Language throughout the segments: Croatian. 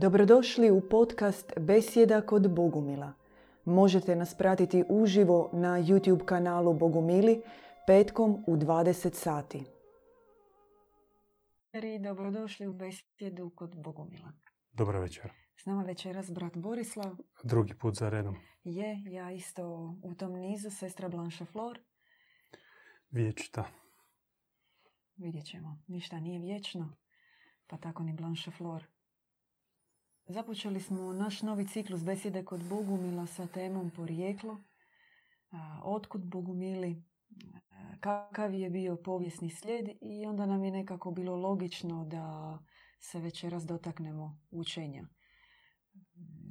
Dobrodošli u podcast Besjeda kod Bogumila. Možete nas pratiti uživo na YouTube kanalu Bogumili petkom u 20 sati. Dobrodošli u Besjedu kod Bogumila. Dobar večer. S nama večeras brat Borislav. Drugi put za redom. Je, ja isto u tom nizu, sestra Blanche Flor. Vječita. Vidjet ćemo. Ništa nije vječno, pa tako ni Blanche Flor. Započeli smo naš novi ciklus besjede kod Bogumila sa temom porijeklo. Otkud Bogumili, kakav je bio povijesni slijed i onda nam je nekako bilo logično da se večeras dotaknemo učenja.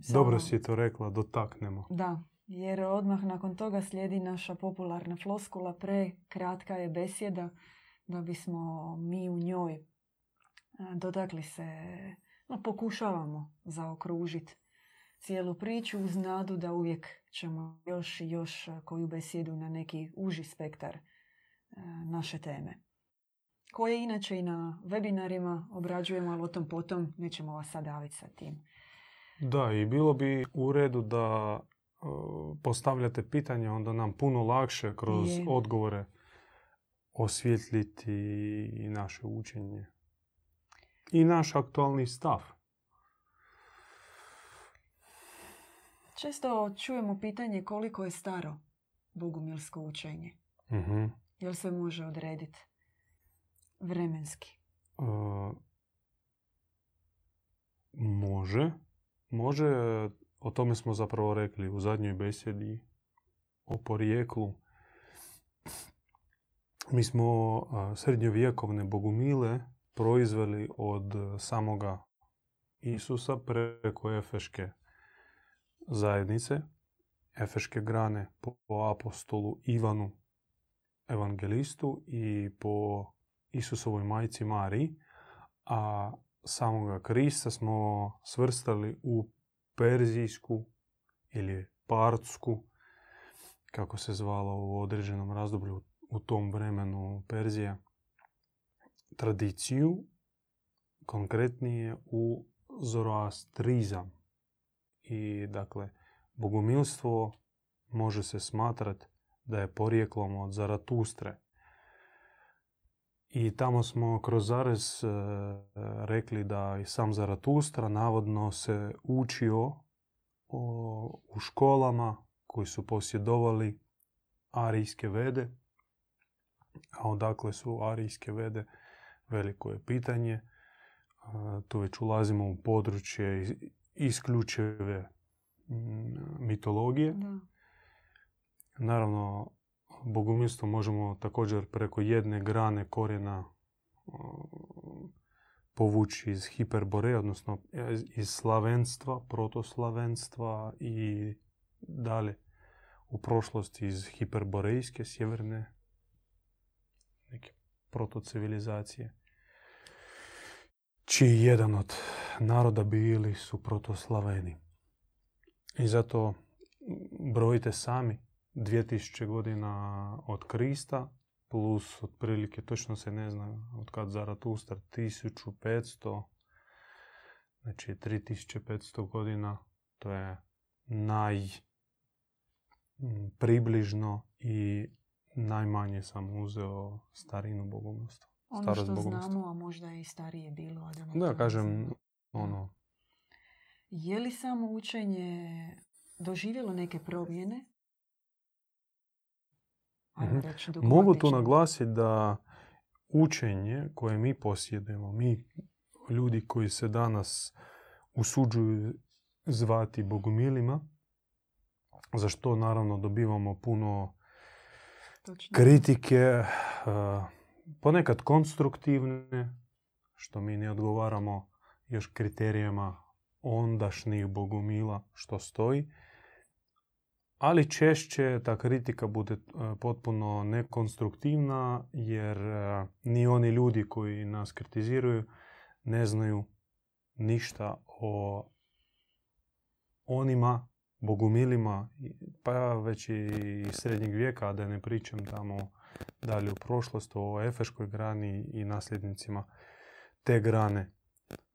Samo... Dobro si to rekla, dotaknemo. Da, jer odmah nakon toga slijedi naša popularna floskula, pre kratka je besjeda da bismo mi u njoj dotakli se no, pokušavamo zaokružiti cijelu priču uz nadu da uvijek ćemo još i još koju besjedu na neki uži spektar e, naše teme. Koje inače i na webinarima obrađujemo, ali o tom potom nećemo vas sad daviti sa tim. Da, i bilo bi u redu da postavljate pitanje, onda nam puno lakše kroz odgovore osvjetljiti i naše učenje i naš aktualni stav. Često čujemo pitanje koliko je staro bogumilsko učenje. uh Jel se može odrediti vremenski? E, može. Može. O tome smo zapravo rekli u zadnjoj besedi o porijeklu. Mi smo srednjovjekovne bogumile proizveli od samoga Isusa preko Efeške zajednice, Efeške grane po apostolu Ivanu evangelistu i po Isusovoj majci Mariji, a samoga Krista smo svrstali u perzijsku ili partsku, kako se zvalo u određenom razdoblju u tom vremenu Perzija, tradiciju, konkretnije u zoroastrizam. I dakle, bogumilstvo može se smatrati da je porijeklom od Zaratustre. I tamo smo kroz zarez e, rekli da i sam Zaratustra navodno se učio u školama koji su posjedovali arijske vede. A odakle su arijske vede? Veliko je pitanje. Tu već ulazimo u područje isključive mitologije. Da. Naravno, bogumilstvo možemo također preko jedne grane korijena povući iz hiperbore, odnosno iz slavenstva, protoslavenstva i dalje u prošlosti iz hiperborejske, sjeverne neke protocivilizacije čiji jedan od naroda bili su protoslaveni. I zato brojite sami 2000 godina od Krista plus otprilike, točno se ne zna od kad Zaratustar, 1500, znači 3500 godina, to je naj približno i najmanje sam uzeo starinu bogomilstva. Ono što znamo, a možda i starije bilo. A da, kažem, ono... Je li samo učenje doživjelo neke promjene? Mhm. Mogu tu naglasiti da učenje koje mi posjedujemo, mi ljudi koji se danas usuđuju zvati bogumilima, za što naravno dobivamo puno kritike, ponekad konstruktivne, što mi ne odgovaramo još kriterijama ondašnjih bogumila što stoji, ali češće ta kritika bude e, potpuno nekonstruktivna jer e, ni oni ljudi koji nas kritiziraju ne znaju ništa o onima bogumilima, pa već i srednjeg vijeka, da ne pričam tamo dalje u prošlost o Efeškoj grani i nasljednicima te grane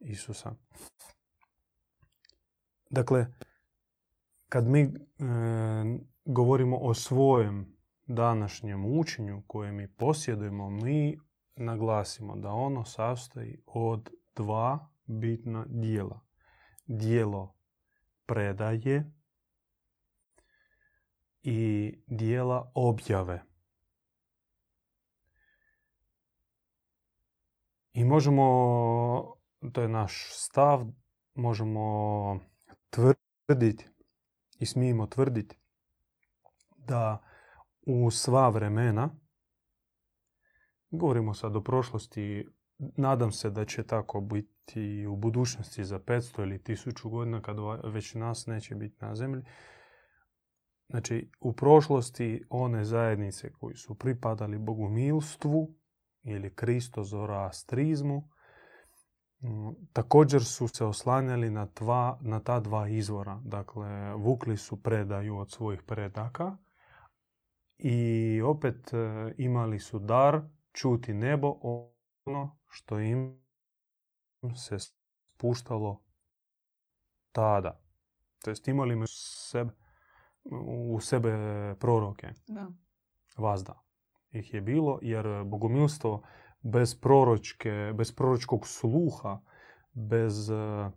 Isusa. Dakle, kad mi e, govorimo o svojem današnjem učenju koje mi posjedujemo, mi naglasimo da ono sastoji od dva bitna dijela. Dijelo predaje i dijela objave. I možemo, to je naš stav, možemo tvrditi i smijemo tvrditi da u sva vremena, govorimo sad o prošlosti, nadam se da će tako biti u budućnosti za 500 ili 1000 godina kad već nas neće biti na zemlji. Znači, u prošlosti one zajednice koji su pripadali bogumilstvu ili kristozorastrizmu, također su se oslanjali na, dva, na ta dva izvora. Dakle, vukli su predaju od svojih predaka i opet e, imali su dar čuti nebo ono što im se spuštalo tada. To jest imali u sebe, u sebe proroke. Da. Vazda ih je bilo, jer bogomilstvo bez proročke, bez proročkog sluha, bez uh,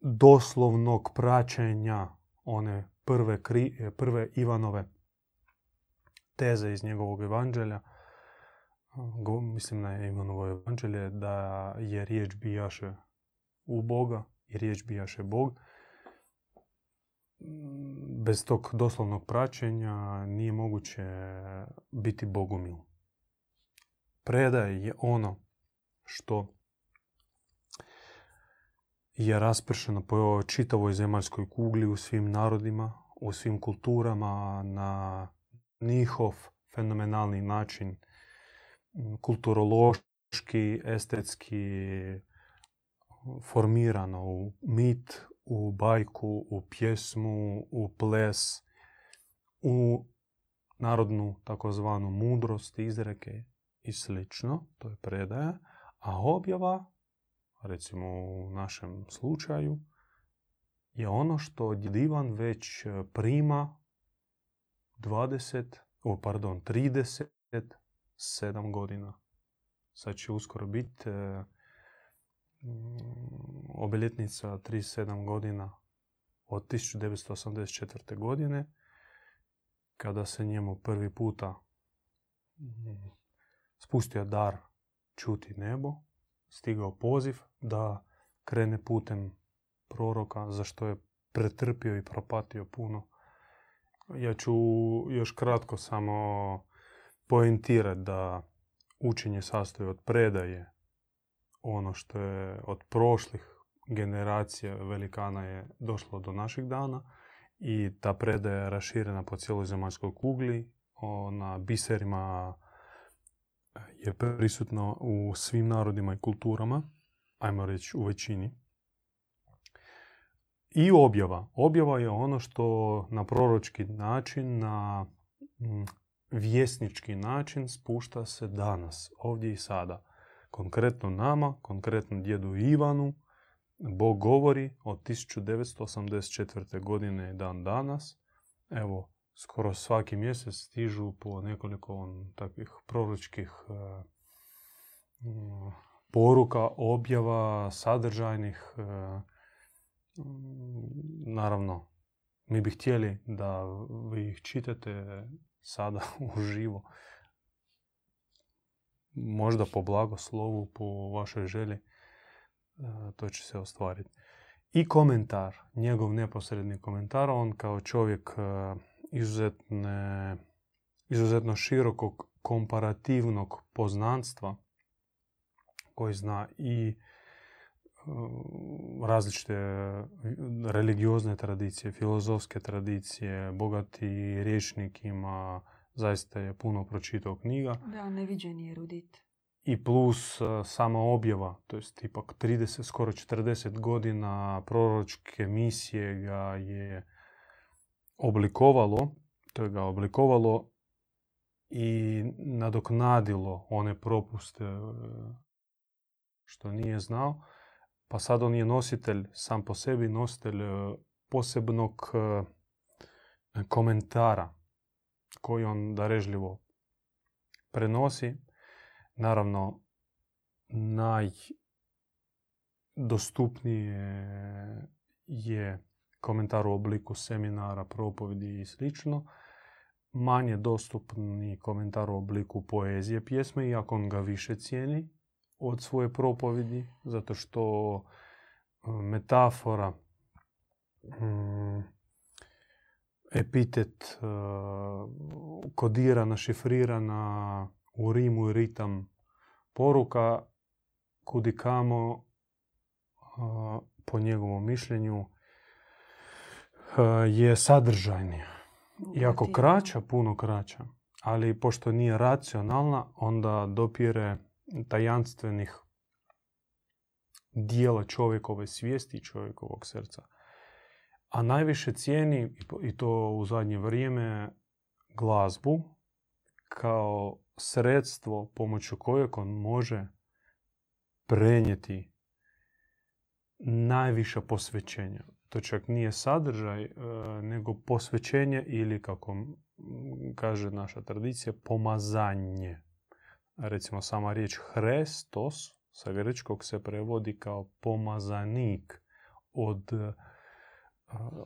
doslovnog praćenja one prve, kri, prve Ivanove teze iz njegovog evanđelja, mislim na Ivanovo evanđelje, da je riječ bijaše u Boga i riječ bijaše Bog. Bez tog doslovnog praćenja nije moguće biti bogumil. Predaj je ono što je raspršeno po čitavoj zemaljskoj kugli u svim narodima, u svim kulturama, na njihov fenomenalni način kulturološki, estetski formirano u mit, u bajku, u pjesmu, u ples, u narodnu takozvanu mudrost, izreke i slično, to je predaja, a objava, recimo u našem slučaju, je ono što divan već prima 20, o, pardon, 37 godina. Sad će uskoro biti e, obiljetnica 37 godina od 1984. godine kada se njemu prvi puta spustio dar čuti nebo, stigao poziv da krene putem proroka za što je pretrpio i propatio puno ja ću još kratko samo poentirati da učenje sastoji od predaje. Ono što je od prošlih generacija velikana je došlo do naših dana i ta predaja je raširena po cijeloj zemaljskoj kugli. Na biserima je prisutno u svim narodima i kulturama, ajmo reći u većini. I objava. Objava je ono što na proročki način, na mm, vjesnički način spušta se danas, ovdje i sada. Konkretno nama, konkretno djedu Ivanu, Bog govori od 1984. godine dan danas. Evo, skoro svaki mjesec stižu po nekoliko takvih proročkih e, mm, poruka, objava, sadržajnih e, Naravno, mi bi htjeli da vi ih čitate sada uživo. Možda po blagoslovu, po vašoj želji, e, to će se ostvariti. I komentar, njegov neposredni komentar, on kao čovjek e, izuzetne, izuzetno širokog komparativnog poznanstva, koji zna i različite religiozne tradicije, filozofske tradicije, bogati riječnik ima, zaista je puno pročitao knjiga. Da, neviđeni erudit. I plus e, sama objava, to jest ipak 30, skoro 40 godina proročke misije ga je oblikovalo, to je ga oblikovalo i nadoknadilo one propuste e, što nije znao Pa sad on je nositelj, sam po sebi nositelj e, posebnog komentara koji on darežljivo prenosi. Naravno, najdostupnije je komentar u obliku seminara, propovedi i slično. Manje dostupni komentar u obliku poezije pjesme, iako on ga više cijeni od svoje propovedi, zato što e, metafora, mm, epitet kodirana, šifrirana u rimu i ritam poruka kudikamo po njegovom mišljenju je sadržajnija. Iako kraća, puno kraća, ali pošto nije racionalna, onda dopire tajanstvenih dijela čovjekove svijesti i čovjekovog srca. A najviše cijeni, i to u zadnje vrijeme, glazbu kao sredstvo pomoću kojeg on može prenijeti najviša posvećenja. To čak nije sadržaj, e, nego posvećenje ili, kako kaže naša tradicija, pomazanje. Recimo, sama riječ Hrestos sa grečkog se prevodi kao pomazanik od e,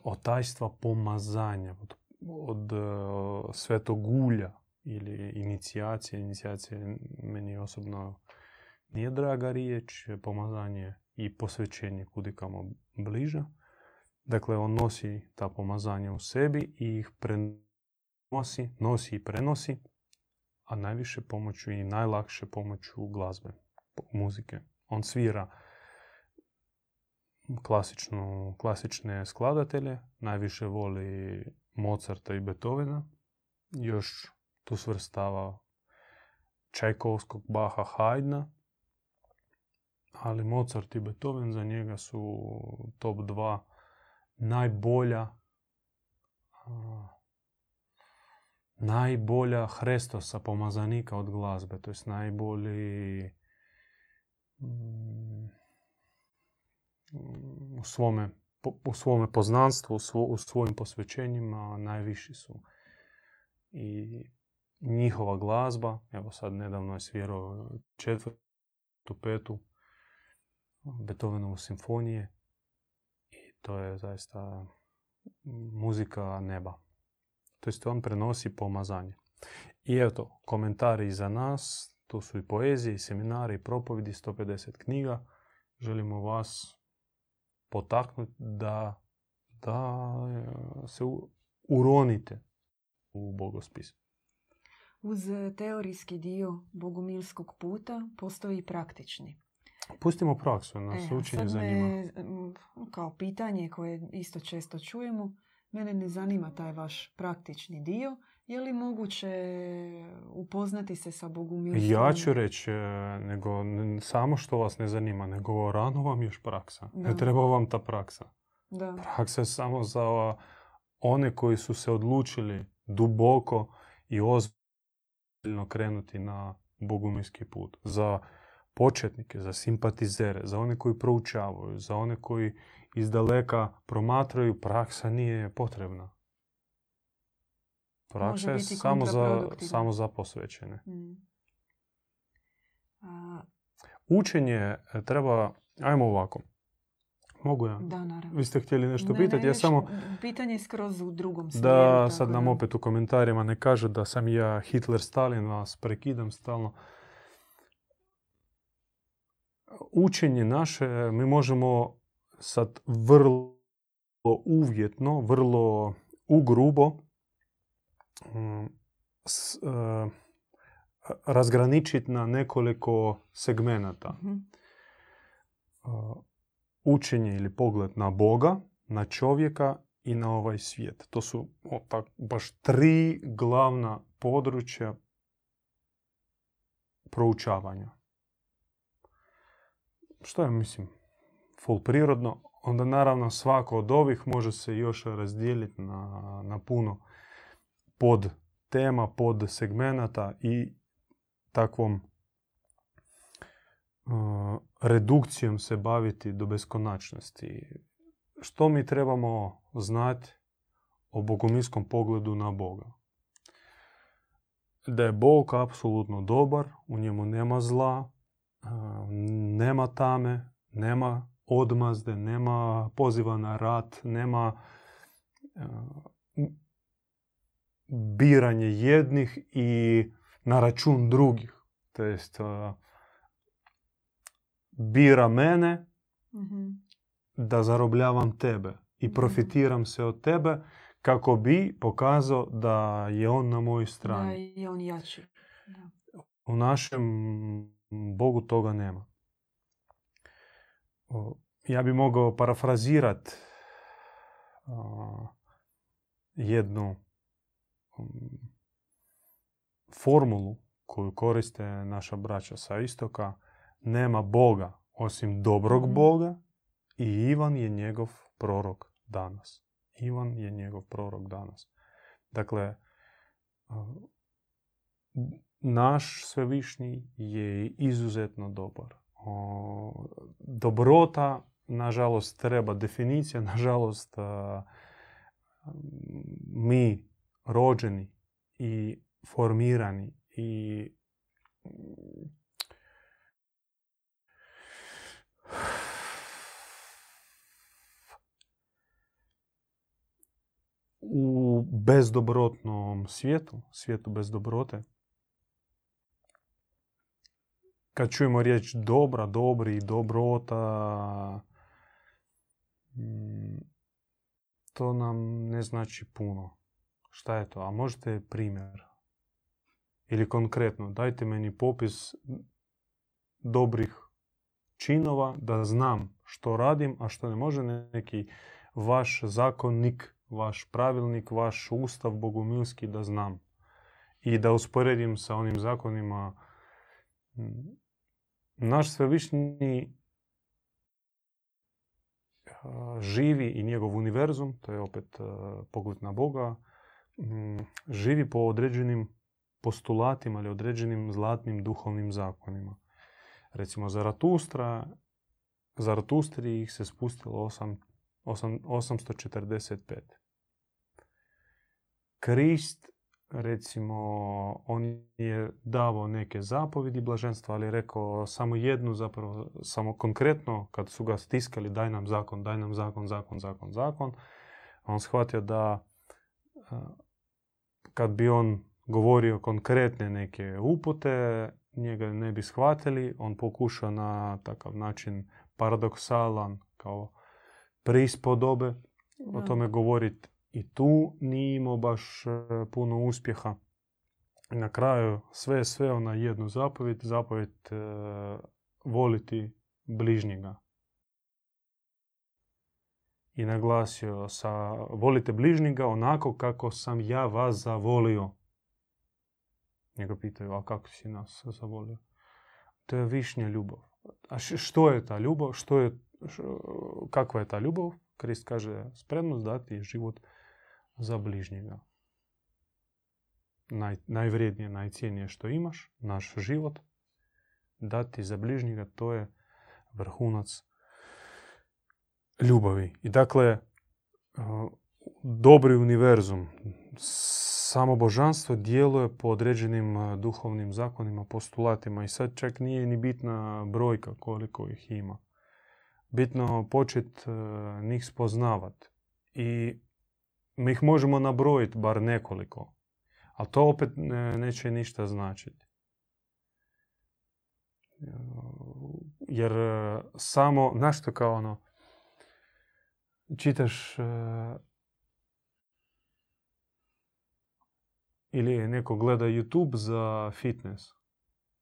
otajstva pomazanja, od, od e, svetog ulja ili inicijacije. Inicijacije meni osobno nije draga riječ, pomazanje i posvećenje kudikamo bliža. Dakle, on nosi ta pomazanja u sebi i ih prenosi, nosi i prenosi, a najviše pomoću i najlakše pomoću glazbe, muzike. On svira klasičnu, klasične skladatelje, najviše voli Mozarta i Beethovena, još tu svrstava Čajkovskog, Baha, Haydna, ali Mozart i Beethoven za njega su top 2 najbolja najbolja Hrestosa pomazanika od glazbe, to jest najbolji mm, u svome, u svome poznanstvu, u, svojim posvećenjima najviši su. I njihova glazba, evo sad nedavno je svirao četvrtu, petu Beethovenovu simfonije i to je zaista muzika neba. To jest on prenosi pomazanje. I eto, komentari za nas, tu su i poezije, i seminari, i propovedi, 150 knjiga. Želimo vas potaknuti da, da se uronite u bogospis. Uz teorijski dio bogumilskog puta postoji praktični. Pustimo praksu, na e, učenje zanima. kao pitanje koje isto često čujemo, mene ne zanima taj vaš praktični dio. Je li moguće upoznati se sa bogumilstvom? Ja ću reći, e, nego samo što vas ne zanima, nego rano vam još praksa. Ne treba vam ta praksa. Da. Praksa je samo za one koji su se odlučili duboko i ozbiljno krenuti na bogumilski put. Za početnike, za simpatizere, za one koji proučavaju, za one koji iz daleka promatraju, praksa nije potrebna. Praksa je samo za, samo za posvećene. Mm. Učenje e, treba, ajmo ovako, Mogu ja? Da, naravno. Vi ste htjeli nešto pitati? ja samo... Pitanje je skroz u drugom smjeru. Da, sad nam opet u komentarima ne kažu da sam ja Hitler Stalin, vas prekidam stalno učenje naše mi možemo sad vrlo uvjetno, vrlo ugrubo uh, razgraničiti na nekoliko segmenata. Učenje ili pogled na Boga, na čovjeka i na ovaj svijet. To su tak, baš tri glavna područja proučavanja što je, mislim, full prirodno, onda naravno svako od ovih može se još razdijeliti na, na puno pod tema, pod segmenata i takvom redukcijom se baviti do beskonačnosti. Što mi trebamo znati o bogominskom pogledu na Boga? Da je Bog apsolutno dobar, u njemu nema zla, nema tame, nema odmazde, nema poziva na rat, nema biranje jednih i na račun drugih. To jest, bira mene Mhm. da zarobljavam tebe i Mhm. profitiram se od tebe kako bi pokazao da je on na mojoj Da strani. je on jači. Da. U našem Bogu toga nema. Ja bi mogao parafrazirat a, jednu formulu koju koriste naša braća sa istoka. Nema Boga osim dobrog Mhm. Boga i Ivan je njegov prorok danas. Ivan je njegov prorok danas. Dakle, naš svevišnji je izuzetno dobar. Dobrota, nažalost, treba definicija. Nažalost, mi rođeni i formirani i u bezdobrotnom svijetu, svijetu bez dobrote, kad čujemo riječ dobra, dobri, dobrota, mm, to nam ne znači puno. Šta je to? A možete primjer? Ili konkretno, dajte meni popis dobrih činova da znam što radim, a što ne može neki vaš zakonnik, vaš pravilnik, vaš ustav bogumilski da znam. I da usporedim sa onim zakonima. Naš svevišnji živi i njegov univerzum, to je opet pogled na Boga, živi po određenim postulatima ili određenim zlatnim duhovnim zakonima. Recimo Zaratustra, Zaratustri ih se spustilo osam- osam- 845. Krist, recimo, on je davao neke zapovjedi blaženstva, ali je rekao samo jednu zapravo, samo konkretno, kad su ga stiskali, daj nam zakon, daj nam zakon, zakon, zakon, zakon, on shvatio da kad bi on govorio konkretne neke upute, njega ne bi shvatili, on pokuša na takav način paradoksalan, kao prispodobe, o tome govoriti i tu nije imao baš e, puno uspjeha. Na kraju sve je sveo na jednu zapovjed, zapovjed e, voliti bližnjega. I naglasio sa volite bližnjega onako kako sam ja vas zavolio. Njega pitaju, a kako si nas zavolio? To je višnja ljubav. A što je ta ljubav? Što je, š- kakva je ta ljubav? Krist kaže, spremnost dati život za bližnjega. Naj, najvrijednije, najcijenije što imaš, naš život, dati za bližnjega, to je vrhunac ljubavi. I dakle, uh, dobri univerzum, samo božanstvo djeluje po određenim uh, duhovnim zakonima, postulatima i sad čak nije ni bitna brojka koliko ih ima. Bitno počet uh, njih spoznavat. I mi ih možemo nabrojiti bar nekoliko, ali to opet ne- neće ništa značiti. Jer samo, znaš kao ono, čitaš uh, ili neko gleda YouTube za fitness,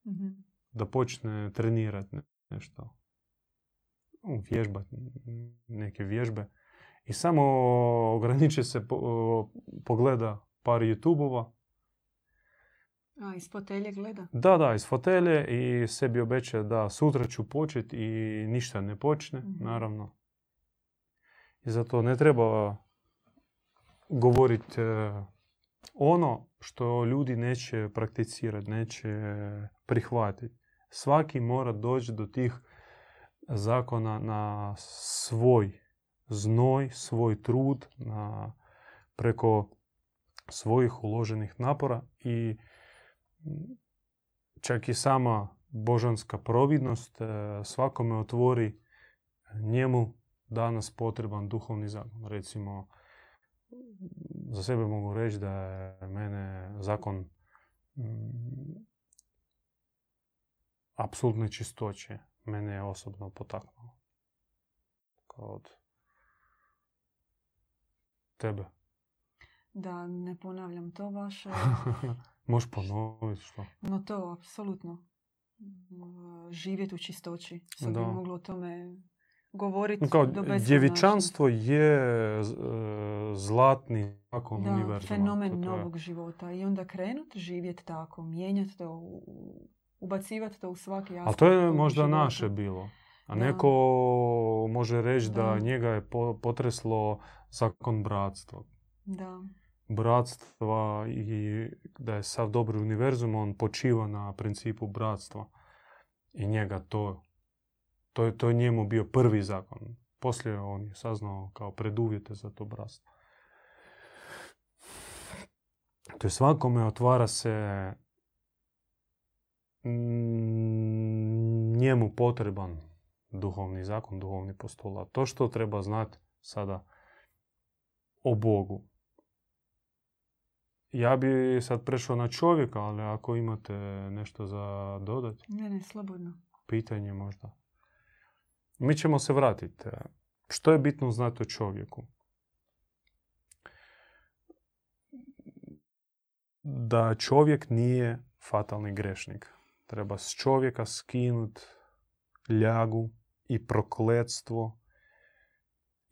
Mhm. da počne trenirati nešto, vježbati neke vježbe i samo ograniče se, po- pogleda par YouTube-ova, A, iz fotelje gleda? da, da, iz fotelje i sebi obeća da sutra ću početi i ništa ne počne, Mhm. naravno. I zato ne treba govoriti ono što ljudi neće prakticirati, neće prihvatiti. Svaki mora doći do tih zakona na svoj znoj, svoj trud, na, preko svojih uloženih napora i čak i sama božanska providnost e, svakome otvori njemu danas potreban duhovni zakon. Recimo, za sebe mogu reći da je mene zakon mm, apsolutne čistoće mene je osobno potaknuo. Kao od tebe. Da ne ponavljam to vaše. Možeš ponoviti što? No to, apsolutno. Živjeti u čistoći. Sad bi moglo o tome govoriti Kao, do Djevičanstvo je e, zlatni zakon da, univerzuma. fenomen novog života. I onda krenut živjeti tako, mijenjati to, ubacivati to u svaki aspekt. Ali to je možda naše bilo. A neko može reći da. njega je potreslo zakon bratstva. Da. Bratstva i da je sav dobri univerzum, on počiva na principu bratstva. I njega to, to je, to je njemu bio prvi zakon. Poslije on je saznao kao preduvjete za to bratstvo. To je svakome otvara se njemu potreban duhovni zakon, duhovni postulat. To što treba znati sada o Bogu. Ja bi sad prešao na čovjeka, ali ako imate nešto za dodati. Ne, ne, slobodno. Pitanje možda. Mi ćemo se vratiti. Što je bitno znati o čovjeku? Da čovjek nije fatalni grešnik. Treba s čovjeka skinuti ljagu i prokletstvo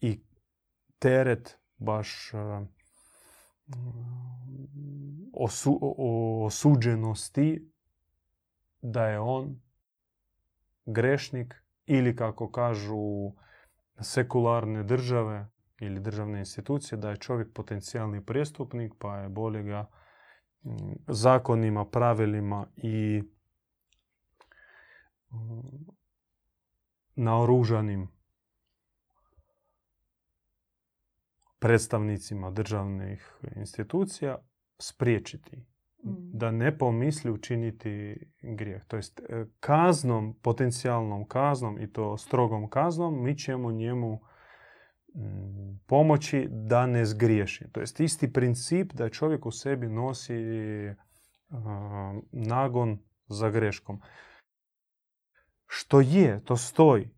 i teret baš osu, osuđenosti da je on grešnik ili kako kažu sekularne države ili državne institucije da je čovjek potencijalni prijestupnik pa je bolje ga zakonima, pravilima i naoružanim predstavnicima državnih institucija spriječiti mm. Da ne pomisli učiniti grijeh. To jest e, kaznom, potencijalnom kaznom i to strogom kaznom mi ćemo njemu mm, pomoći da ne zgriješi. To jest isti princip da čovjek u sebi nosi nagon za greškom. Što je, to stoji.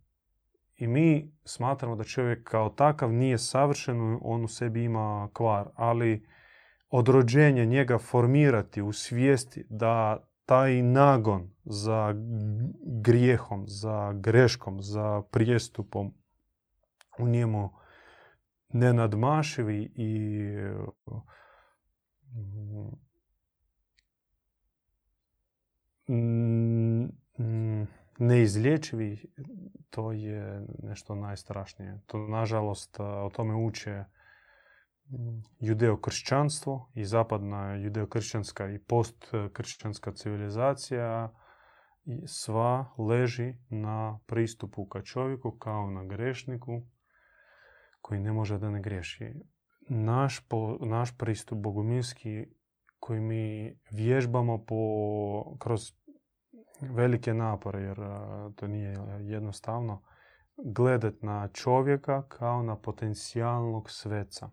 I mi smatramo da čovjek kao takav nije savršen, on u sebi ima kvar, ali od rođenja njega formirati u svijesti da taj nagon za grijehom, za greškom, za prijestupom u njemu nenadmašivi i mm, neizlječivi, to je nešto najstrašnije. To, nažalost, o tome uče judeo-kršćanstvo i zapadna judeo-kršćanska i post-kršćanska civilizacija sva leži na pristupu ka čovjeku kao na grešniku koji ne može da ne griješi. Naš, naš pristup bogumilski koji mi vježbamo po, kroz velike napore, jer to nije jednostavno, gledat na čovjeka kao na potencijalnog sveca.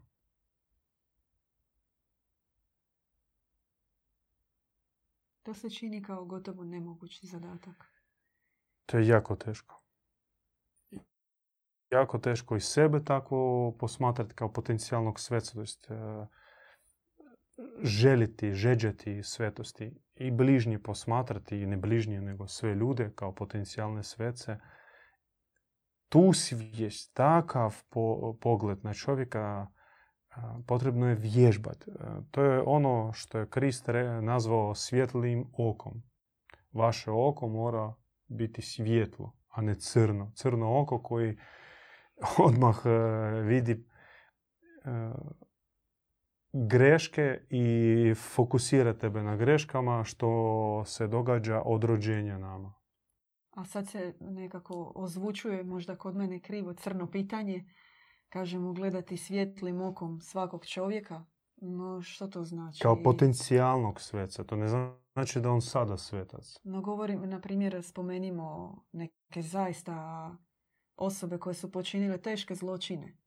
To se čini kao gotovo nemogući zadatak. To je jako teško. Jako teško i sebe tako posmatrati kao potencijalnog to jest želiti, žeđati svetosti i bližnji posmatrati, i ne bližnje, nego sve ljude kao potencijalne svece. Tu svijest, takav pogled na čovjeka potrebno je vježbati. To je ono što je Krist nazvao svjetlim okom. Vaše oko mora biti svjetlo, a ne crno. Crno oko koji odmah e, vidi e, greške i fokusira tebe na greškama što se događa od rođenja nama. a sad se nekako ozvučuje možda kod mene krivo crno pitanje, kažemo gledati svjetlim okom svakog čovjeka, no što to znači? Kao potencijalnog sveca, to ne znači da on sada svetac. No govorim, na primjer, spomenimo neke zaista osobe koje su počinile teške zločine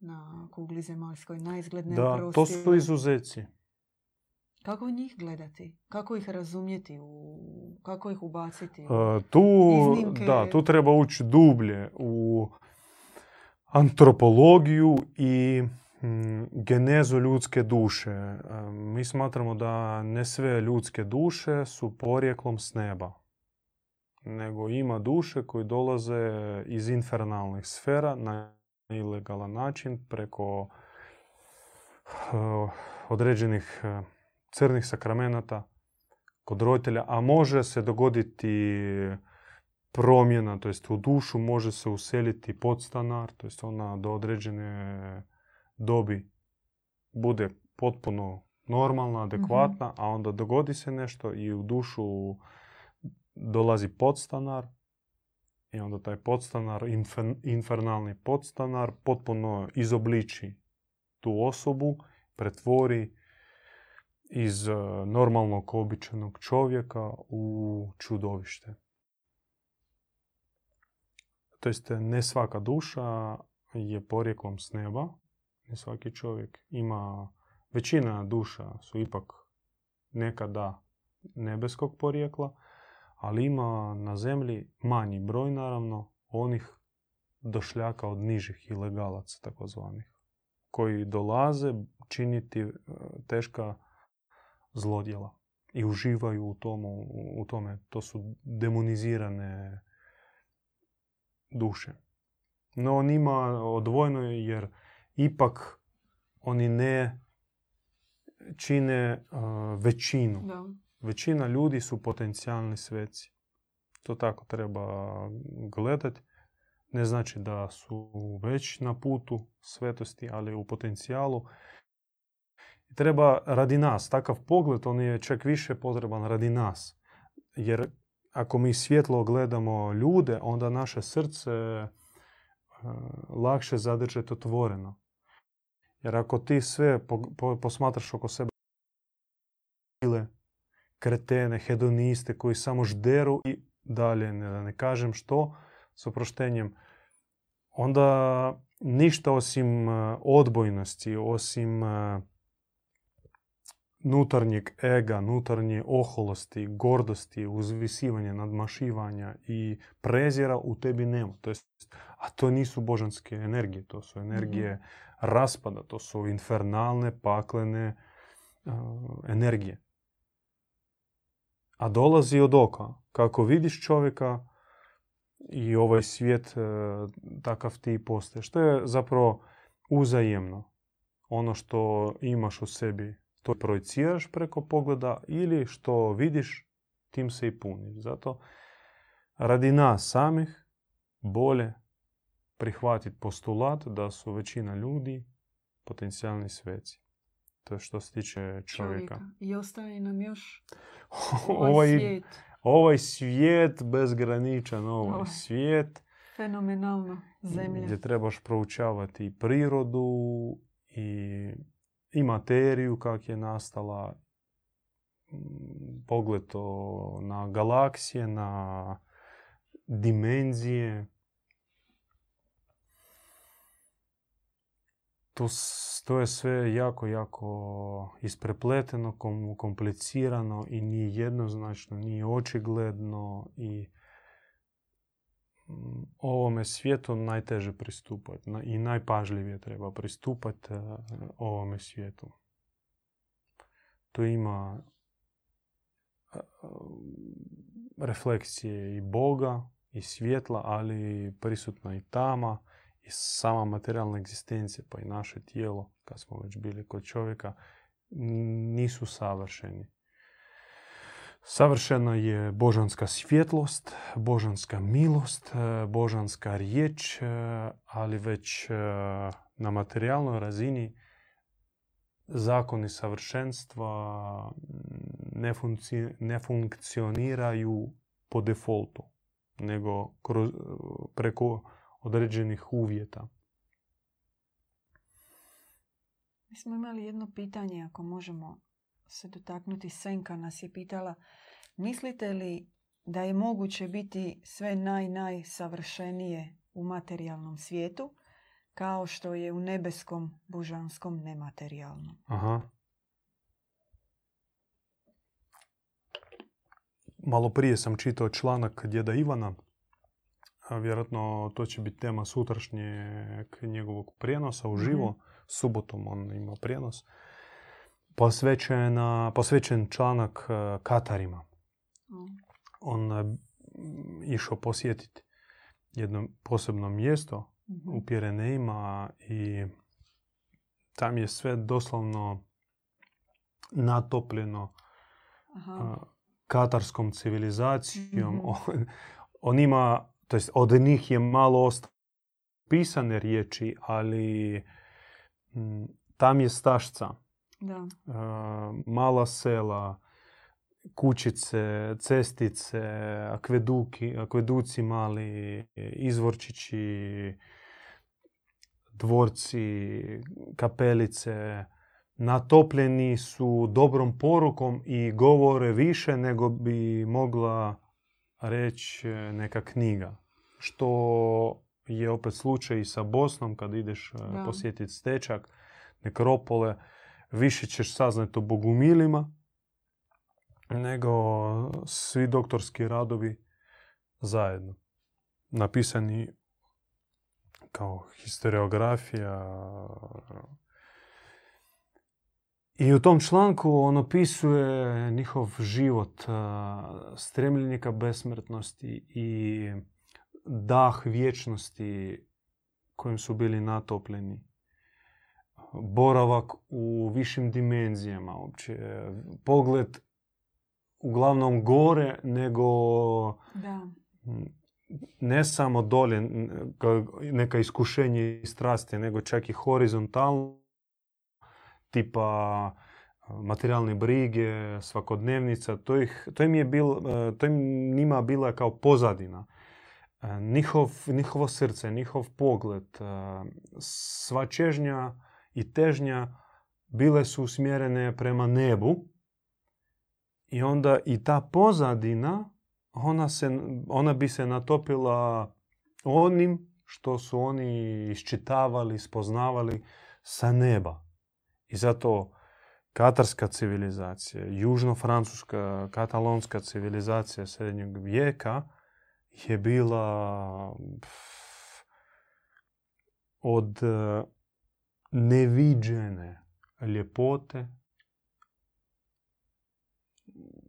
na kugli zemaljskoj, na izgled Da, to su izuzeci. Kako njih gledati? Kako ih razumjeti? U... Kako ih ubaciti? Uh, tu, da, tu treba ući dublje u antropologiju i mm, genezu ljudske duše. E, mi smatramo da ne sve ljudske duše su porijeklom s neba. Nego ima duše koji dolaze iz infernalnih sfera na ilegalan način preko uh, određenih uh, crnih sakramenata kod roditelja, a može se dogoditi promjena, to jest u dušu može se useliti podstanar, to jest ona do određene dobi bude potpuno normalna, adekvatna, a onda dogodi se nešto i u dušu dolazi podstanar i onda taj podstanar, infernalni podstanar, potpuno izobliči tu osobu, pretvori iz e, normalnog, običajnog čovjeka u čudovište. To jest, ne svaka duša je porijeklom s neba, ne svaki čovjek ima, većina duša su ipak nekada nebeskog porijekla, ali ima na zemlji manji broj naravno onih došljaka od nižih ilegalaca takozvanih koji dolaze činiti e, teška zlodjela i uživaju u, tomu, u tome. To su demonizirane duše. No on ima odvojeno jer ipak oni ne čine većinu. Da. Većina ljudi su potencijalni sveci. To tako treba gledati. Ne znači da su već na putu svetosti, ali u potencijalu treba radi nas. Takav pogled, on je čak više potreban radi nas. Jer ako mi svjetlo gledamo ljude, onda naše srce uh, lakše zadržati otvoreno. Jer ako ti sve po, posmatraš oko sebe kretene, hedoniste koji samo žderu i dalje, ne, ne kažem što, s oproštenjem, onda ništa osim odbojnosti, osim nutarnjeg ega, nutarnje oholosti, gordosti, uzvisivanja, nadmašivanja i prezira u tebi nema. To jest, a to nisu božanske energije, to su energije raspada, to su infernalne, paklene energije. A dolazi od oka. Kako vidiš čovjeka i ovaj svijet, takav ti postaje. Što je zapravo uzajemno. Ono što imaš u sebi to projiciraš preko pogleda ili što vidiš, tim se i puniš. Zato radi nas samih bolje prihvatiti postulat da su većina ljudi potencijalni sveci. To je što se tiče čovjeka. I ostaje nam još ovaj, ovaj svijet. Ovaj svijet bezgraničan, ovaj, ovaj svijet. Fenomenalno zemlja. Gdje trebaš proučavati prirodu i i materiju kak je nastala, pogled na galaksije, na dimenzije. To, to je sve jako, jako isprepleteno, komplicirano i nije jednoznačno, nije očigledno i ovome svijetu najteže pristupati i najpažljivije treba pristupati e, ovome svijetu. To ima e, refleksije i Boga i svjetla, ali prisutna i tama i sama materijalna egzistencija, pa i naše tijelo, kad smo već bili kod čovjeka, nisu savršeni. Savršena je božanska svjetlost, božanska milost, e, božanska riječ, e, ali već e, na materijalnoj razini zakoni savršenstva ne, funkcioniraju po defaultu. nego kroz, preko određenih uvjeta. Mi smo imali jedno pitanje, ako možemo se dotaknuti. Senka nas je pitala, mislite li da je moguće biti sve naj, najsavršenije u materijalnom svijetu, kao što je u nebeskom, božanskom, nematerijalnom? Aha. Malo prije sam čitao članak djeda Ivana. A vjerojatno to će biti tema sutrašnjeg njegovog prijenosa uživo. mm Subotom on ima prijenos. Posvećen, posvećen članak e, Katarima. Mm. On e, išao posjetiti jedno posebno mjesto u mhm. Pirenejima i tam je sve doslovno natopljeno Aha. katarskom civilizacijom. Mhm. On, on, ima, to jest od njih je malo ostalo pisane riječi, ali tam je stašca. Da. mala sela, kućice, cestice, akveduki, akveduci mali, izvorčići, dvorci, kapelice, natopljeni su dobrom porukom i govore više nego bi mogla reći neka knjiga. Što je opet slučaj i sa Bosnom kad ideš da. posjetiti stečak, nekropole, više ćeš saznati o bogumilima nego svi doktorski radovi zajedno. Napisani kao historiografija. I u tom članku on opisuje njihov život stremljenika besmrtnosti i dah vječnosti kojim su bili natopljeni boravak u višim dimenzijama uopće. Pogled uglavnom gore nego da. ne samo dolje neka iskušenje i strasti, nego čak i horizontalno tipa materijalne brige, svakodnevnica. To, ih, to, im je bil, to im njima bila kao pozadina. Njihov, njihovo srce, njihov pogled, sva čežnja i težnja bile su usmjerene prema nebu i onda i ta pozadina ona, se, ona bi se natopila onim što su oni iščitavali, spoznavali sa neba. I zato katarska civilizacija, južno-francuska, katalonska civilizacija srednjeg vijeka je bila od neviđene ljepote,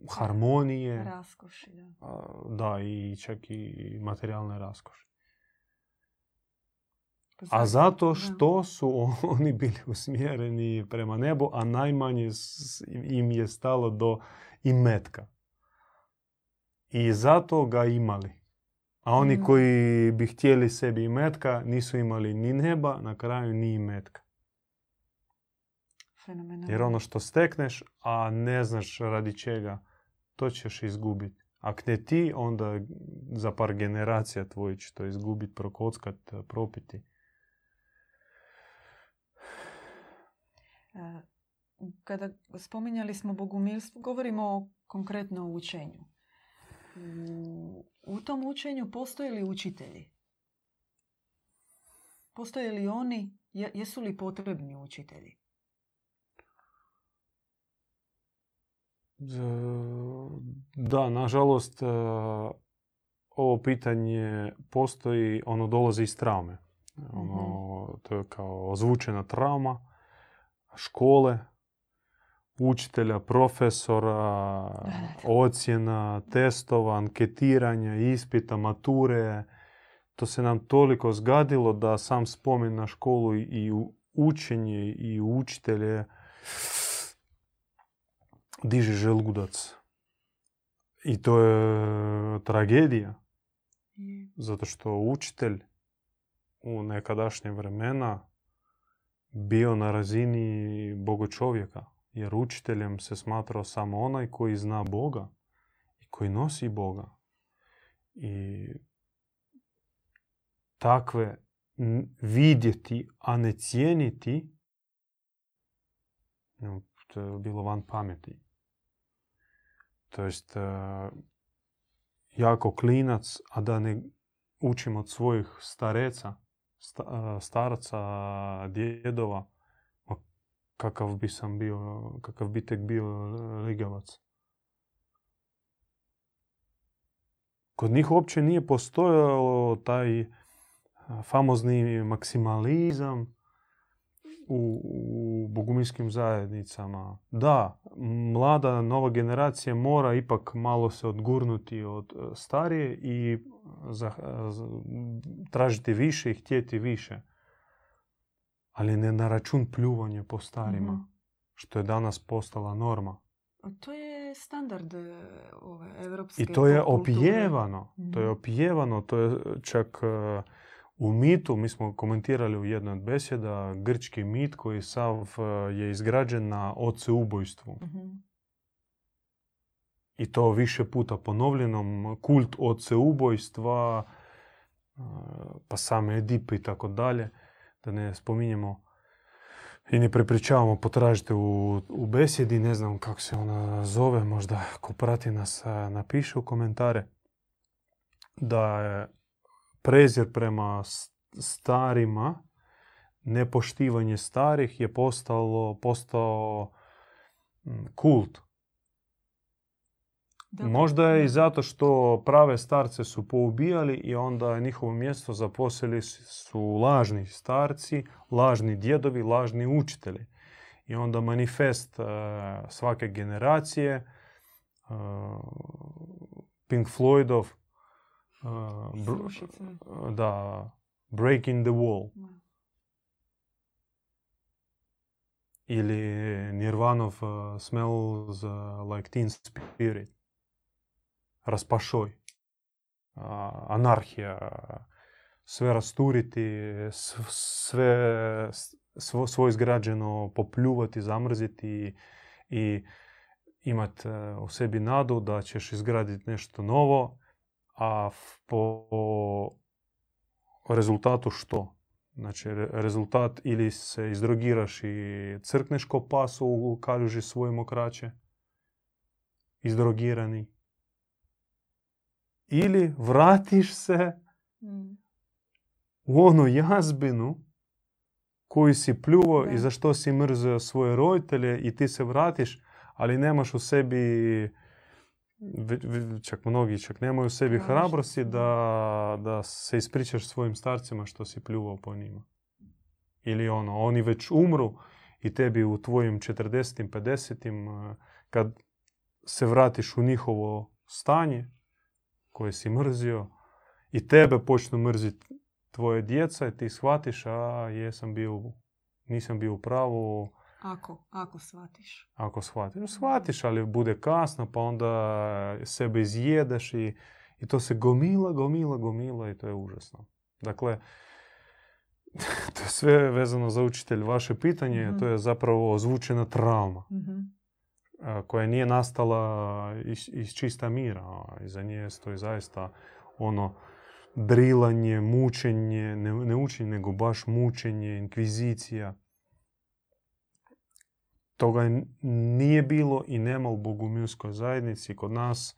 harmonije. Raskoši, da. Da, i čak i materijalne raskoši. A zato što su oni bili usmjereni prema nebu, a najmanje im je stalo do imetka. I zato ga imali. A oni koji bi htjeli sebi imetka nisu imali ni neba, na kraju ni imetka. Jer ono što stekneš, a ne znaš radi čega, to ćeš izgubiti. Ako ne ti, onda za par generacija tvoji će to izgubiti, prokockat, propiti. E, kada spominjali smo bogumilstvo, govorimo o konkretno učenju. U tom učenju postoje li učitelji? Postoje li oni, jesu li potrebni učitelji? Da, nažalost, ovo pitanje postoji, ono dolazi iz traume. Ono. To je kao ozvučena trauma škole, učitelja, profesora, ocjena, testova, anketiranja, ispita, mature. To se nam toliko zgadilo da sam spomen na školu i učenje i učitelje diže želudac. I to je tragedija. Zato što učitelj u nekadašnje vremena bio na razini bogo čovjeka. Jer učiteljem se smatrao samo onaj koji zna Boga i koji nosi Boga. I takve vidjeti, a ne cijeniti, to je bilo van pameti. To jest, e, jako klinac, a da ne učim od svojih stareca, e, staraca, djedova, kakav bi sam bio, kakav bi tek bio ligavac. Kod njih uopće nije postojalo taj famozni maksimalizam u, u boguminskim zajednicama. Da, mlada nova generacija mora ipak malo se odgurnuti od e, starije i za, tražiti više i htjeti više. Ali ne na račun pljuvanja po starima, mhm. što je danas postala norma. To je standard e, ove evropske I to je opijevano. To je mhm. opijevano. To je čak e, u mitu, mi smo komentirali u jednoj od besjeda, grčki mit koji sav e, je izgrađen na oceubojstvu. Mhm. I to više puta ponovljenom. Kult oceubojstva, pa same Edipe i tako dalje. Da ne spominjemo i ne prepričavamo, potražite u, u besjedi, ne znam kako se ona zove, možda ko prati nas napiše u komentare, da je prezir prema starima, nepoštivanje starih je postalo, postao kult. Možda je i zato što prave starce su poubijali i onda njihovo mjesto zaposlili su lažni starci, lažni djedovi, lažni učitelji. I onda manifest uh, svake generacije uh, Pink Floydov uh, da, Breaking the Wall. Ili Nirvanov Smells Like Teen Spirit. Raspašoj, anarhija, sve rasturiti, sve svoje izgrađeno popljuvati, zamrziti i imati e, u sebi nadu da ćeš izgraditi nešto novo, a po rezultatu što? Znači, rezultat ili se izdrogiraš i crkneš ko pas u kaljuži svoje mokraće, izdrogirani, ili vratiš se mm. u onu jazbinu koju si pljuvo i za što si mrzio svoje roditelje i ti se vratiš, ali nemaš u sebi, čak mnogi čak nemaju u sebi hrabrosti da, da se ispričaš svojim starcima što si pljuvao po njima. Ili ono, oni već umru i tebi u tvojim 40 50 kad se vratiš u njihovo stanje, koje si mrzio i tebe počnu mrziti tvoje djeca i ti shvatiš, a jesam bio, nisam bio u pravu. Ako, ako shvatiš. Ako shvatiš. Shvatiš, ali bude kasno, pa onda sebe izjedeš i, i to se gomila, gomila, gomila i to je užasno. Dakle, to je sve vezano za učitelj. Vaše pitanje, mm to je zapravo ozvučena trauma. mm koja nije nastala iz, iz čista mira. Iza nje stoji zaista ono drilanje, mučenje, ne, ne učenje, nego baš mučenje, inkvizicija. Toga nije bilo i nema u bogumilskoj zajednici. Kod nas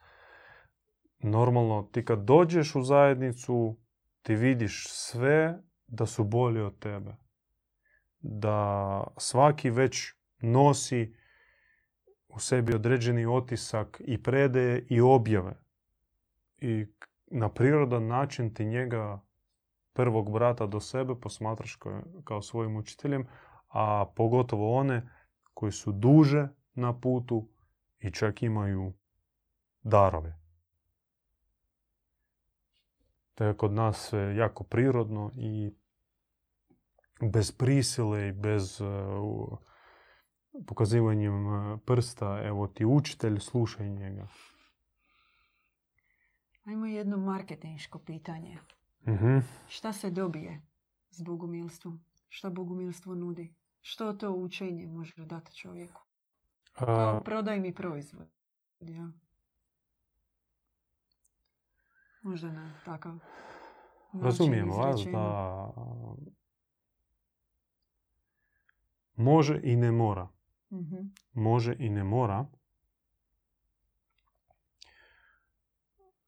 normalno ti kad dođeš u zajednicu ti vidiš sve da su bolji od tebe. Da svaki već nosi u sebi određeni otisak i predaje i objave. I na prirodan način ti njega prvog brata do sebe posmatraš kao, svojim učiteljem, a pogotovo one koji su duže na putu i čak imaju darove. To je kod nas jako prirodno i bez prisile i bez uh, pokazivanjem e, prsta, evo ti učitelj, slušaj njega. Ajmo jedno marketinško pitanje. uh Šta se dobije s bogumilstvom? Šta bogumilstvo nudi? Što to učenje može dati čovjeku? Kao prodaj mi proizvod. Ja. Možda na takav način Razumijem vas da može i ne mora. Mhm. Može i ne mora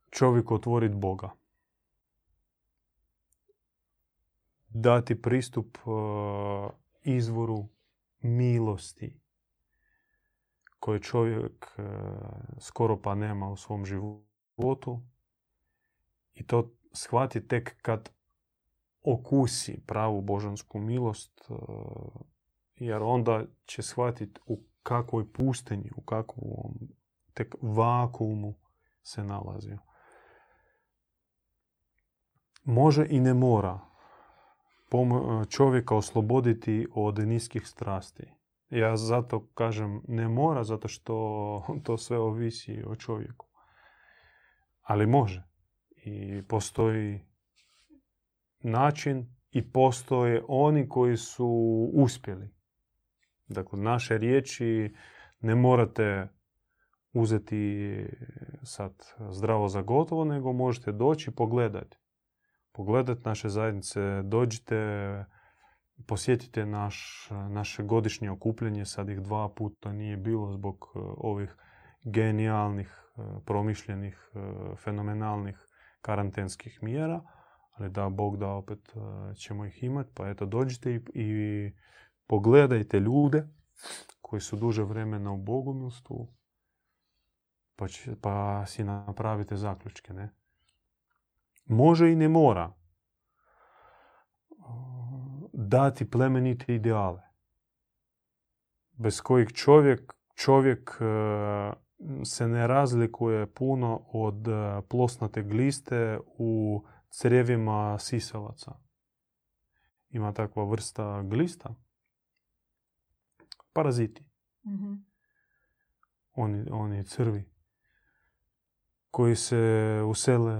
čovjek otvoriti Boga. Dati pristup e, izvoru milosti koje čovjek e, skoro pa nema u svom životu i to shvati tek kad okusi pravu božansku milost e, jer onda će shvatiti u kakvoj pustinji, u kakvom tek vakuumu se nalazio. Može i ne mora čovjeka osloboditi od niskih strasti. Ja zato kažem ne mora, zato što to sve ovisi o čovjeku. Ali može. I postoji način i postoje oni koji su uspjeli. Dakle, naše riječi ne morate uzeti sad zdravo za gotovo, nego možete doći i pogledati. Pogledati naše zajednice, dođite, posjetite naš, naše godišnje okupljanje, sad ih dva puta nije bilo zbog e, ovih genijalnih, e, promišljenih, e, fenomenalnih karantenskih mjera, ali da Bog da opet ćemo ih imati, pa eto dođite i, i pogledajte ljude koji su duže vremena u bogomilstvu, pa, pa si napravite zaključke, ne? Može i ne mora dati plemenite ideale, bez kojih čovjek, čovjek uh, se ne razlikuje puno od uh, plosnate gliste u crjevima sisavaca. Ima takva vrsta glista, paraziti, Mhm. oni, oni crvi, koji se usele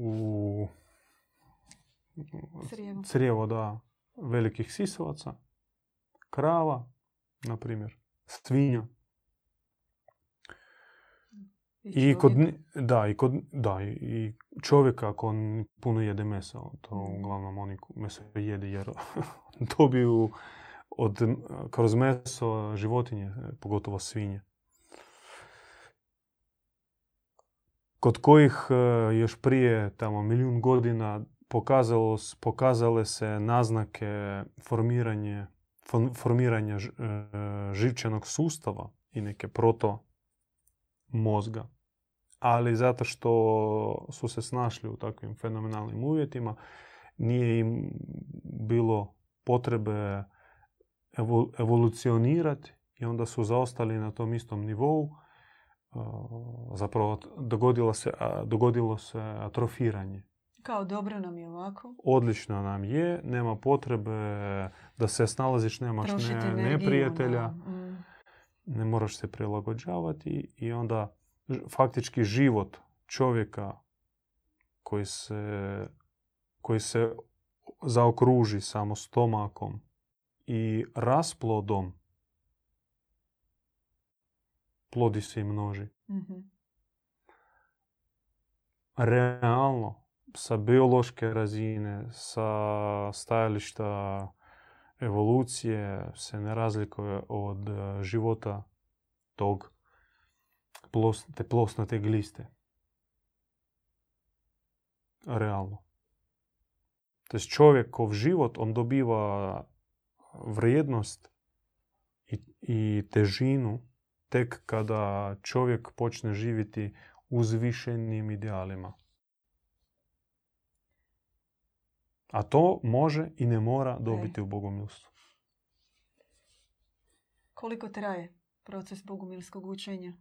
u Crijevo. crijevo da, velikih sisavaca, krava, na primjer, svinja. I kod, čovjek. ni- da, i kod, da, i- i čovjeka ako on puno jede mesa, to Mhm. uglavnom oni meso jede jer dobiju od, kroz meso životinje, pogotovo svinje. Kod kojih e, još prije tamo milijun godina pokazalo, pokazale se naznake formiranje, formiranja e, živčanog sustava i neke proto mozga. Ali zato što su se snašli u takvim fenomenalnim uvjetima, nije im bilo potrebe evo- evolucionirati i onda su zaostali na tom istom nivou. Zapravo dogodilo se, dogodilo se atrofiranje. Kao dobro nam je ovako. Odlično nam je, nema potrebe da se snalaziš, nemaš ne, neprijatelja mm. ne moraš se prilagođavati i onda faktički život čovjeka koji se, koji se zaokruži samo stomakom i rasplodom plodi se i množi. Mhm. Realno, sa biološke razine, sa stajališta evolucije se ne razlikuje od e, života tog plos, te plosnate gliste. Realno. To jest čovjekov život, on dobiva vrijednost i, i težinu tek kada čovjek počne živjeti uzvišenim idealima. A to može i ne mora dobiti u bogomilstvu. Koliko traje proces bogumilskog učenja?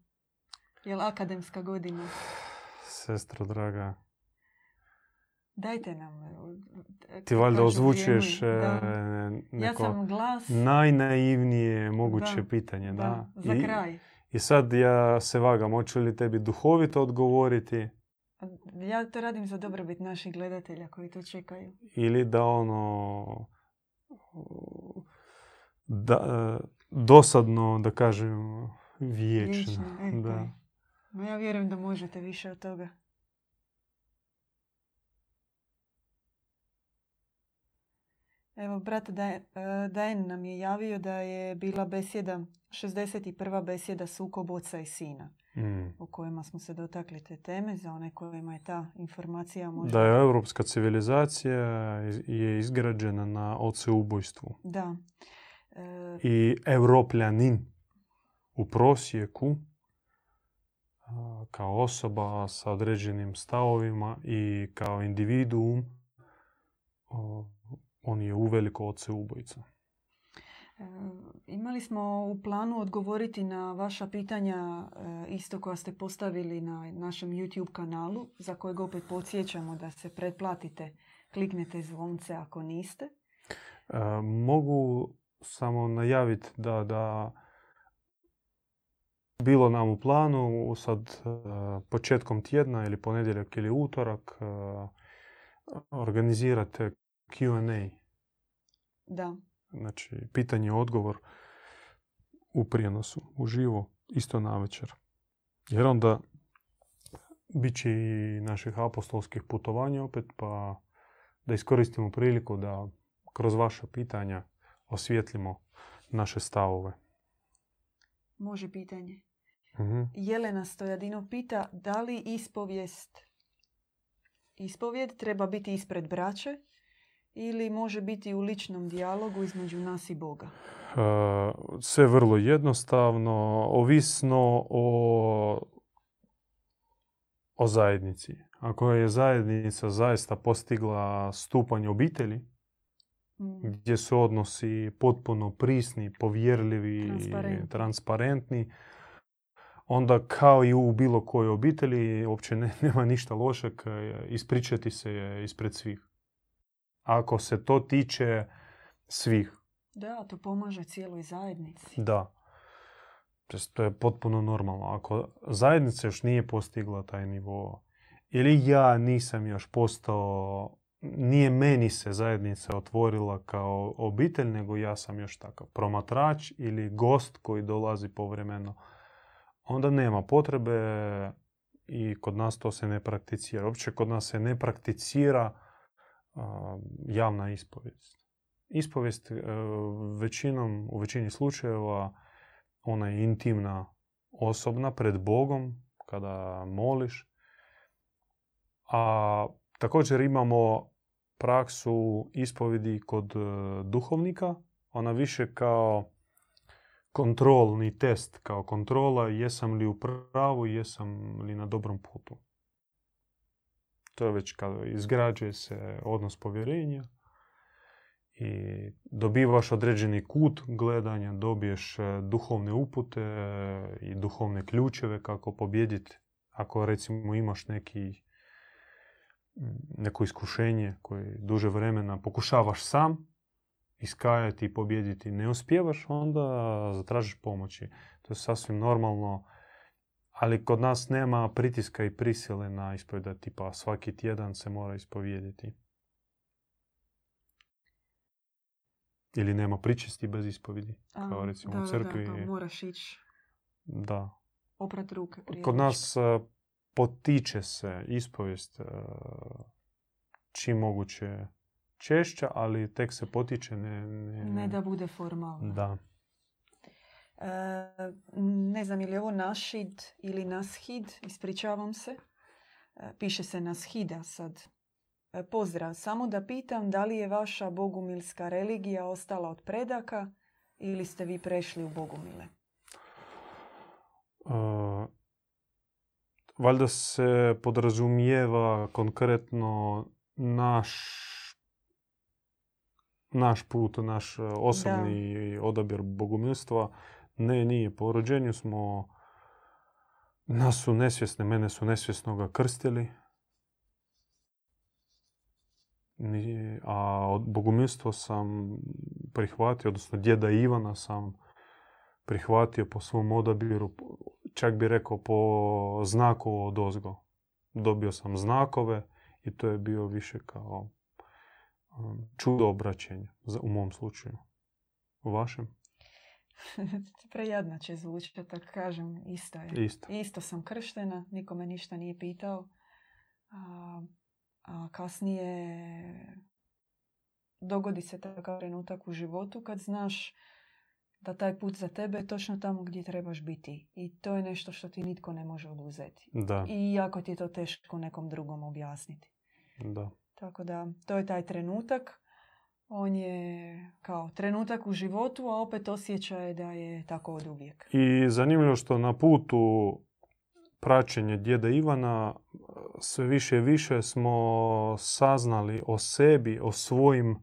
Je li akademska godina? Sestro draga, Dajte nam. e, ti valjda ozvučuješ e. Ja neko sam glas najnaivnije moguće Da, pitanje. Da. da, za I, kraj. I sad ja se vagam, hoću li tebi duhovito odgovoriti Ja to radim za dobrobit naših gledatelja koji to čekaju. ili da ono da, dosadno da kažem vječno. Vječno, e, da. e. Ma ja vjerujem da možete više od toga. Evo, brat Dajen nam je javio da je bila besjeda, 61. besjeda sukob oca i sina. Mm. u kojima smo se dotakli te teme, za one kojima je ta informacija možda... Da je europska civilizacija je izgrađena na oceubojstvu. Da. E... I europljanin u prosjeku kao osoba sa određenim stavovima i kao individuum on je uveliko oceubojica. E, imali smo u planu odgovoriti na vaša pitanja e, isto koja ste postavili na našem YouTube kanalu za kojeg opet podsjećamo da se pretplatite, kliknete zvonce ako niste. E, mogu samo najaviti da, da bilo nam u planu sad početkom tjedna ili ponedjeljak ili utorak organizirate Q&A. Da. Znači, pitanje odgovor u prijenosu, uživo, isto na večer. Jer onda bit će i naših apostolskih putovanja opet, pa da iskoristimo priliku da kroz vaša pitanja osvijetlimo naše stavove. Može pitanje. Mhm. Jelena Stojadino pita da li ispovijest ispovijed treba biti ispred braće ili može biti u ličnom dijalogu između nas i Boga? Sve vrlo jednostavno, ovisno o, o zajednici. Ako je zajednica zaista postigla stupanj obitelji, Mm. gdje su odnosi potpuno prisni, povjerljivi, Transparentni. transparentni, onda kao i u bilo kojoj obitelji uopće ne, nema ništa lošeg e, ispričati se ispred svih. Ako se to tiče svih. Da, to pomaže cijeloj zajednici. Da. To je potpuno normalno. Ako zajednica još nije postigla taj nivo, ili ja nisam još postao, nije meni se zajednica otvorila kao obitelj, nego ja sam još takav promatrač ili gost koji dolazi povremeno, onda nema potrebe i kod nas to se ne prakticira. Uopće kod nas se ne prakticira javna ispovijest. Ispovijest e, većinom, u većini slučajeva ona je intimna, osobna, pred Bogom, kada moliš. A također imamo praksu ispovedi kod e, duhovnika. Ona više kao kontrolni test, kao kontrola jesam li u pravu, jesam li na dobrom putu. To je već kada izgrađuje se odnos povjerenja i dobivaš određeni kut gledanja, dobiješ e, duhovne upute i duhovne ključeve kako pobjediti. Ako recimo imaš neki, neko iskušenje koje duže vremena pokušavaš sam iskajati i pobjediti ne uspijevaš, onda zatražiš pomoći. To je sasvim normalno ali kod nas nema pritiska i prisile na ispovjeda tipa svaki tjedan se mora ispovijediti. Ili nema pričesti bez ispovjedi. Kao recimo da, u crkvi. Da, da, moraš ići. Da. Oprat ruke prije Kod nas uh, potiče se ispovijest uh, čim moguće češća, ali tek se potiče ne... Ne, ne da bude formalno. Da. E, ne znam je li ovo našid ili nashid, ispričavam se. E, piše se nashida sad. E, pozdrav, samo da pitam da li je vaša bogumilska religija ostala od predaka ili ste vi prešli u bogumile? Uh, valjda se podrazumijeva konkretno naš naš put, naš osobni da. odabir bogumilstva ne, nije. Po rođenju smo, nas su nesvjesne, mene su nesvjesno ga krstili. A od bogumilstva sam prihvatio, odnosno djeda Ivana sam prihvatio po svom odabiru, čak bi rekao po znaku od ozgo. Dobio sam znakove i to je bio više kao um, čudo obraćenja u mom slučaju. U vašem? Prejadno će zvučati, tako kažem. Isto je. Isto. Isto sam krštena, nikome ništa nije pitao. A, a kasnije dogodi se takav trenutak u životu kad znaš da taj put za tebe je točno tamo gdje trebaš biti. I to je nešto što ti nitko ne može oduzeti. Da, I jako ti je to teško nekom drugom objasniti. da. Tako da, to je taj trenutak. On je kao trenutak u životu, a opet osjećaj da je tako od uvijek. I zanimljivo što na putu praćenja djeda Ivana sve više i više smo saznali o sebi, o svojim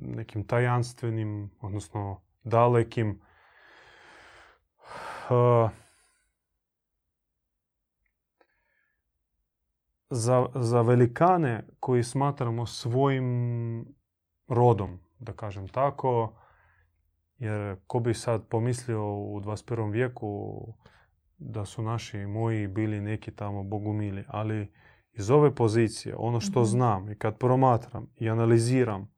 nekim tajanstvenim, odnosno dalekim uh, za, za velikane koji smatramo svojim rodom, da kažem tako, jer ko bi sad pomislio u 21. vijeku da su naši moji bili neki tamo bogumili, ali iz ove pozicije, ono što Mhm. znam i kad promatram i analiziram,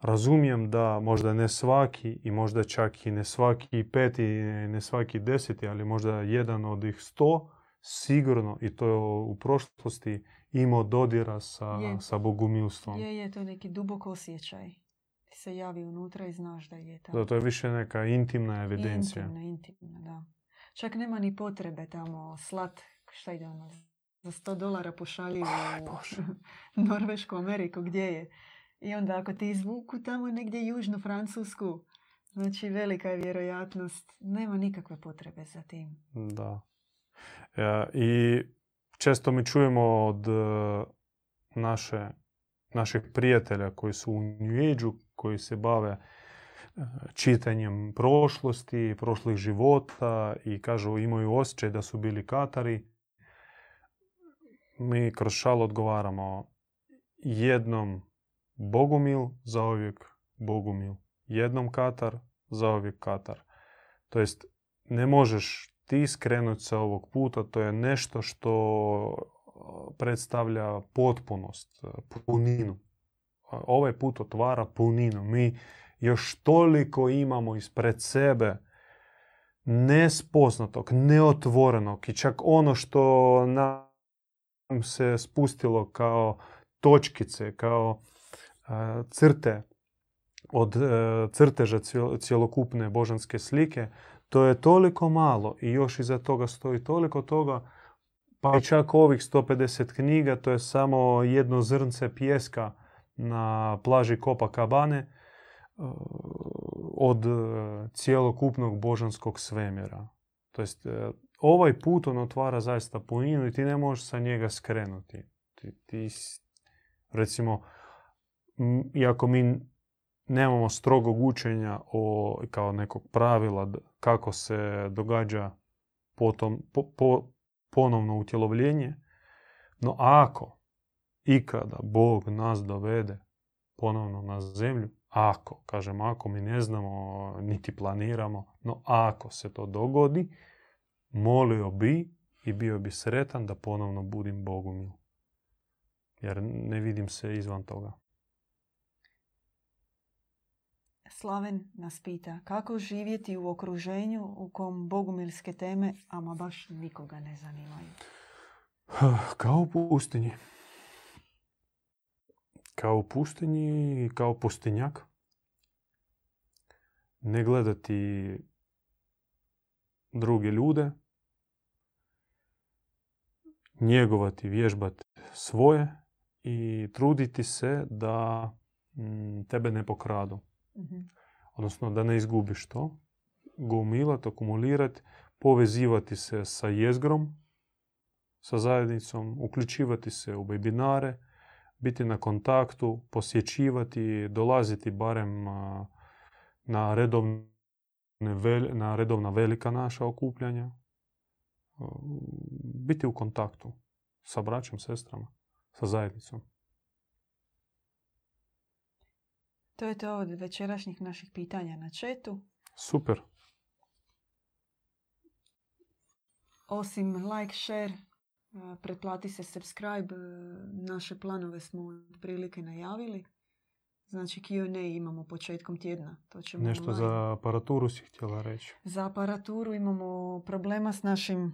razumijem da možda ne svaki i možda čak i ne svaki peti ne svaki deseti, ali možda jedan od ih sto, sigurno i to je u prošlosti imao dodira sa, Je. sa bogumilstvom. Je, je, to je neki dubok osjećaj. Ti se javi unutra i znaš da je tamo. Da, to je više neka intimna evidencija. Intimna, intimna, da. Čak nema ni potrebe tamo slat, šta ide ono, za 100 dolara pošalji Aj, u. Norvešku, Ameriku, gdje je. I onda ako ti izvuku tamo negdje južnu Francusku, znači velika je vjerojatnost, nema nikakve potrebe za tim. Da. E, I često mi čujemo od e, naše, naših prijatelja koji su u New Age-u, koji se bave e, čitanjem prošlosti, prošlih života i kažu imaju osjećaj da su bili Katari. Mi kroz šal odgovaramo jednom Bogumil, zauvijek Bogumil. Jednom Katar, zauvijek Katar. To jest, ne možeš ti skrenuti sa ovog puta, to je nešto što uh, predstavlja potpunost, uh, puninu. Uh, Ovaj put otvara puninu. Mi još toliko imamo ispred sebe nespoznatog, neotvorenog i čak ono što nam se spustilo kao točkice, kao crte od crteža cjelokupne božanske slike, to je toliko malo i još iza toga stoji toliko toga, pa čak ovih 150 knjiga, to je samo jedno zrnce pjeska na plaži Copacabane uh, od uh, cjelokupnog božanskog svemira. To jest, ovaj put on otvara zaista puninu i ti ne možeš sa njega skrenuti. Ti, ti recimo, iako mi nemamo strogog učenja o, kao nekog pravila kako se događa potom, po, po- ponovno utjelovljenje, no ako ikada Bog nas dovede ponovno na zemlju, ako, kažem ako, mi ne znamo niti planiramo, no ako se to dogodi, molio bi i bio bi sretan da ponovno budim Bogumil. Jer ne vidim se izvan toga. Slaven nas pita kako živjeti u okruženju u kom bogumilske teme ama baš nikoga ne zanimaju. Kao u pustinji. Kao u pustinji kao pustinjak. Ne gledati druge ljude. Njegovati, vježbati svoje i truditi se da mm, tebe ne pokradu. Mhm. odnosno da ne izgubiš to, gomilati, akumulirati, povezivati se sa jezgrom, sa zajednicom, uključivati se u webinare, biti na kontaktu, posjećivati, dolaziti barem na redovne na redovna velika naša okupljanja, biti u kontaktu sa braćom, sestrama, sa zajednicom. To je to od večerašnjih naših pitanja na četu. Super. Osim like, share, pretplati se subscribe, e, naše planove smo otprilike najavili. Znači Q&A imamo početkom tjedna. To ćemo Nešto za aparaturu si htjela reći. Za aparaturu imamo problema s našim e,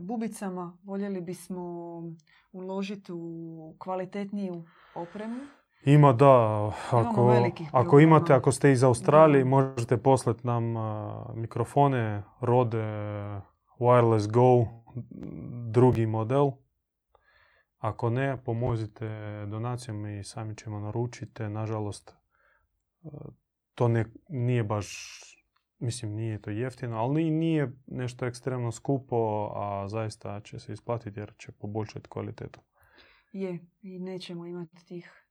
bubicama. Voljeli bismo uložiti u kvalitetniju opremu. Ima da, ako, ako imate, ako ste iz Australije, možete poslati nam mikrofone, Rode, Wireless Go, drugi model. Ako ne, pomozite donacijom i sami ćemo naručiti. Nažalost, a, to ne, nije baš, mislim nije to jeftino, ali nije nešto ekstremno skupo, a zaista će se isplatiti jer će poboljšati kvalitetu. Je, i nećemo imati tih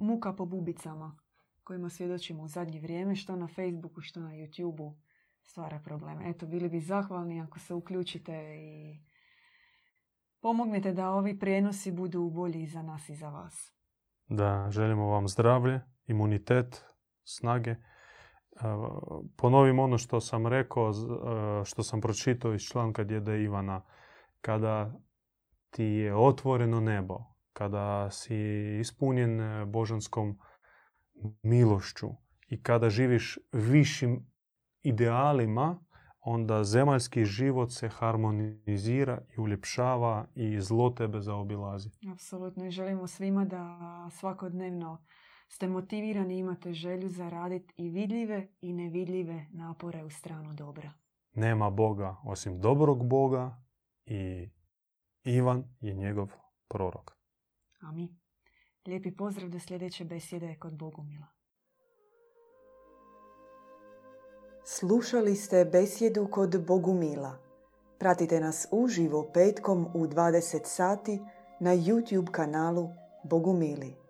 muka po bubicama kojima svjedočimo u zadnje vrijeme, što na Facebooku, što na YouTubeu stvara probleme. Eto, bili bi zahvalni ako se uključite i pomognete da ovi prijenosi budu bolji za nas i za vas. Da, želimo vam zdravlje, imunitet, snage. E, Ponovim ono što sam rekao, e, što sam pročitao iz članka djeda Ivana. Kada ti je otvoreno nebo, kada si ispunjen e, božanskom milošću i kada živiš višim idealima, onda zemaljski život se harmonizira i uljepšava i zlo tebe zaobilazi. Apsolutno i želimo svima da svakodnevno ste motivirani i imate želju za raditi i vidljive i nevidljive napore u stranu dobra. Nema Boga osim dobrog Boga i Ivan je njegov prorok. Amin. Lijepi pozdrav do sljedeće besjede kod Bogumila. Slušali ste besjedu kod Bogumila. Pratite nas uživo petkom u 20 sati na YouTube kanalu Bogumili.